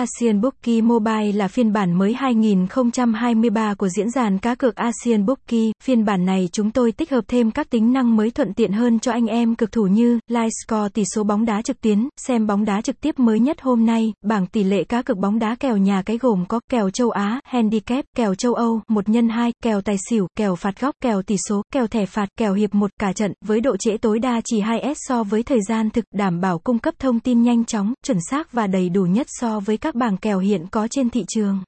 Asian Bookie Mobile là phiên bản mới 2023 của diễn đàn cá cược Asian Bookie. Phiên bản này chúng tôi tích hợp thêm các tính năng mới thuận tiện hơn cho anh em cực thủ như live score tỷ số bóng đá trực tuyến, xem bóng đá trực tiếp mới nhất hôm nay, bảng tỷ lệ cá cược bóng đá kèo nhà cái gồm có kèo châu Á, handicap, kèo châu Âu, 1 nhân 2, kèo tài xỉu, kèo phạt góc, kèo tỷ số, kèo thẻ phạt, kèo hiệp 1 cả trận với độ trễ tối đa chỉ 2S so với thời gian thực, đảm bảo cung cấp thông tin nhanh chóng, chuẩn xác và đầy đủ nhất so với các các bảng kèo hiện có trên thị trường.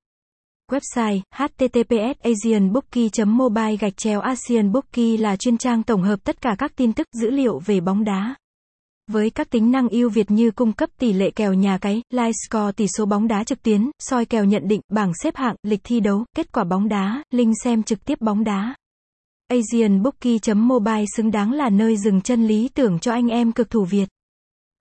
Website https asianbookie mobile gạch chéo Asian Bookie là chuyên trang tổng hợp tất cả các tin tức dữ liệu về bóng đá. Với các tính năng ưu việt như cung cấp tỷ lệ kèo nhà cái, live score tỷ số bóng đá trực tuyến, soi kèo nhận định, bảng xếp hạng, lịch thi đấu, kết quả bóng đá, link xem trực tiếp bóng đá. Asianbookie.mobile xứng đáng là nơi dừng chân lý tưởng cho anh em cực thủ Việt.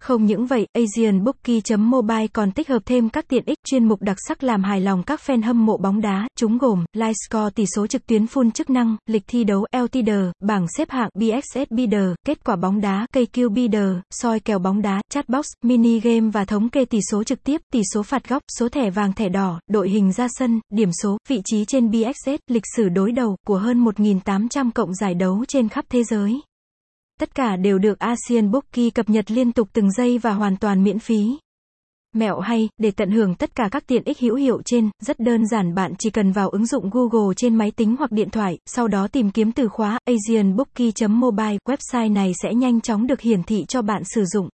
Không những vậy, Asian Bookie.mobile còn tích hợp thêm các tiện ích chuyên mục đặc sắc làm hài lòng các fan hâm mộ bóng đá, chúng gồm live score tỷ số trực tuyến full chức năng, lịch thi đấu LTD, bảng xếp hạng BXS Bidder, kết quả bóng đá KQ Bidder, soi kèo bóng đá, chatbox, mini game và thống kê tỷ số trực tiếp, tỷ số phạt góc, số thẻ vàng thẻ đỏ, đội hình ra sân, điểm số, vị trí trên BXS, lịch sử đối đầu của hơn 1.800 cộng giải đấu trên khắp thế giới. Tất cả đều được Asian Bookie cập nhật liên tục từng giây và hoàn toàn miễn phí. Mẹo hay, để tận hưởng tất cả các tiện ích hữu hiệu trên, rất đơn giản bạn chỉ cần vào ứng dụng Google trên máy tính hoặc điện thoại, sau đó tìm kiếm từ khóa asianbookie.mobile, website này sẽ nhanh chóng được hiển thị cho bạn sử dụng.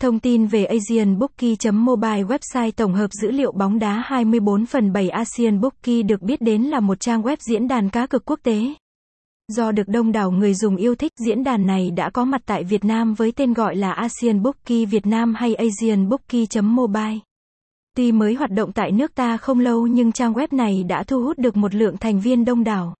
Thông tin về asianbookie.mobile website tổng hợp dữ liệu bóng đá 24 phần 7 Asian Bookie được biết đến là một trang web diễn đàn cá cược quốc tế. Do được đông đảo người dùng yêu thích, diễn đàn này đã có mặt tại Việt Nam với tên gọi là Asian Bookie Việt Nam hay asianbookie.mobile. Tuy mới hoạt động tại nước ta không lâu nhưng trang web này đã thu hút được một lượng thành viên đông đảo.